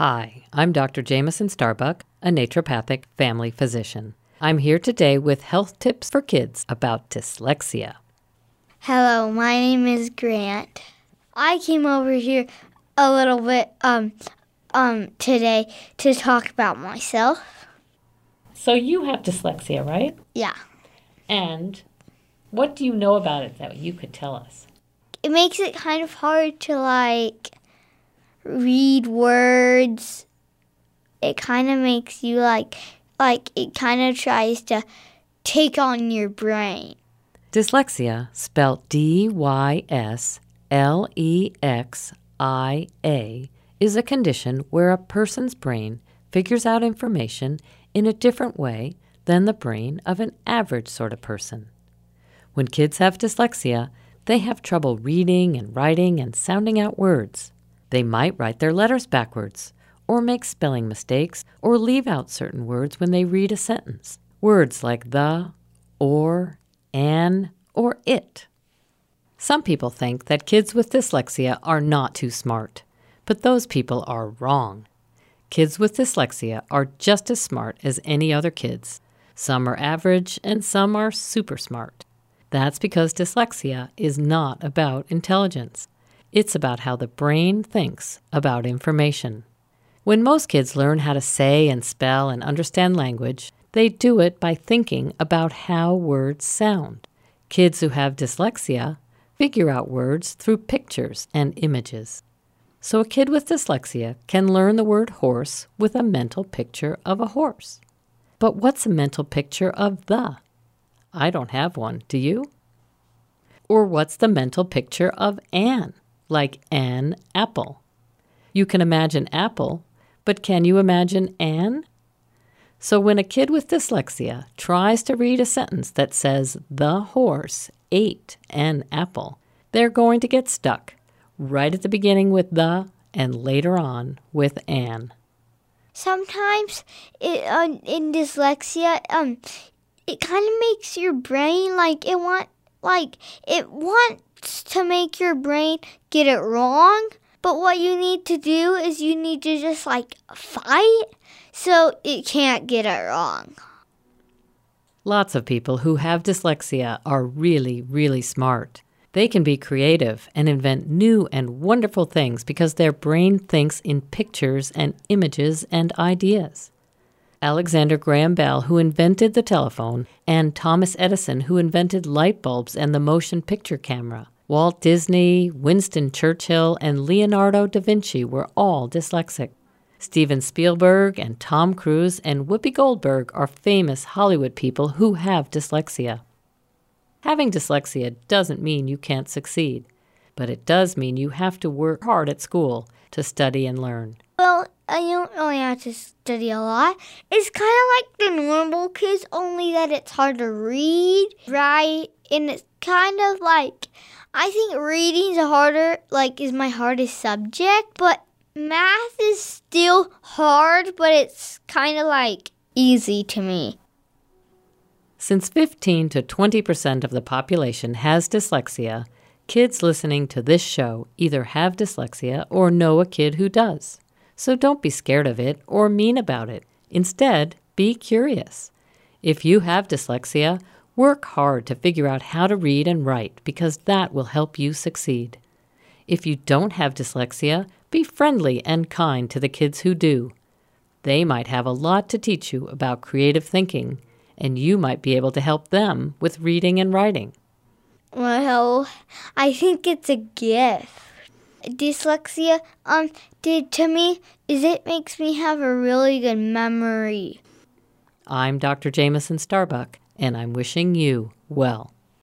Hi, I'm Dr. Jamison Starbuck, a naturopathic family physician. I'm here today with health tips for kids about dyslexia. Hello, my name is Grant. I came over here a little bit um um today to talk about myself. So, you have dyslexia, right? Yeah. And what do you know about it that you could tell us? It makes it kind of hard to like read words. It kind of makes you like like it kind of tries to take on your brain. Dyslexia, spelled D Y S L E X I A, is a condition where a person's brain figures out information in a different way than the brain of an average sort of person. When kids have dyslexia, they have trouble reading and writing and sounding out words. They might write their letters backwards, or make spelling mistakes, or leave out certain words when they read a sentence. Words like the, or, an, or it. Some people think that kids with dyslexia are not too smart, but those people are wrong. Kids with dyslexia are just as smart as any other kids. Some are average and some are super smart. That's because dyslexia is not about intelligence. It's about how the brain thinks about information. When most kids learn how to say and spell and understand language, they do it by thinking about how words sound. Kids who have dyslexia figure out words through pictures and images. So a kid with dyslexia can learn the word horse with a mental picture of a horse. But what's a mental picture of the? I don't have one, do you? Or what's the mental picture of an? Like an apple. You can imagine apple, but can you imagine an? So when a kid with dyslexia tries to read a sentence that says, the horse ate an apple, they're going to get stuck right at the beginning with the and later on with an. Sometimes it, uh, in dyslexia, um, it kind of makes your brain like it want like it wants to make your brain get it wrong. But what you need to do is you need to just like fight so it can't get it wrong. Lots of people who have dyslexia are really, really smart. They can be creative and invent new and wonderful things because their brain thinks in pictures and images and ideas. Alexander Graham Bell, who invented the telephone, and Thomas Edison, who invented light bulbs and the motion picture camera. Walt Disney, Winston Churchill, and Leonardo da Vinci were all dyslexic. Steven Spielberg and Tom Cruise and Whoopi Goldberg are famous Hollywood people who have dyslexia. Having dyslexia doesn't mean you can't succeed, but it does mean you have to work hard at school to study and learn. Well, I don't really have to study a lot. It's kind of like the normal kids, only that it's hard to read, write, and it's kind of like I think reading's harder, like, is my hardest subject, but math is still hard, but it's kind of like easy to me. Since 15 to 20 percent of the population has dyslexia, kids listening to this show either have dyslexia or know a kid who does. So don't be scared of it or mean about it. Instead, be curious. If you have dyslexia, work hard to figure out how to read and write because that will help you succeed. If you don't have dyslexia, be friendly and kind to the kids who do. They might have a lot to teach you about creative thinking and you might be able to help them with reading and writing. Well, I think it's a gift. Dyslexia um did to me is it makes me have a really good memory. I'm Dr. Jamison Starbuck and I'm wishing you well.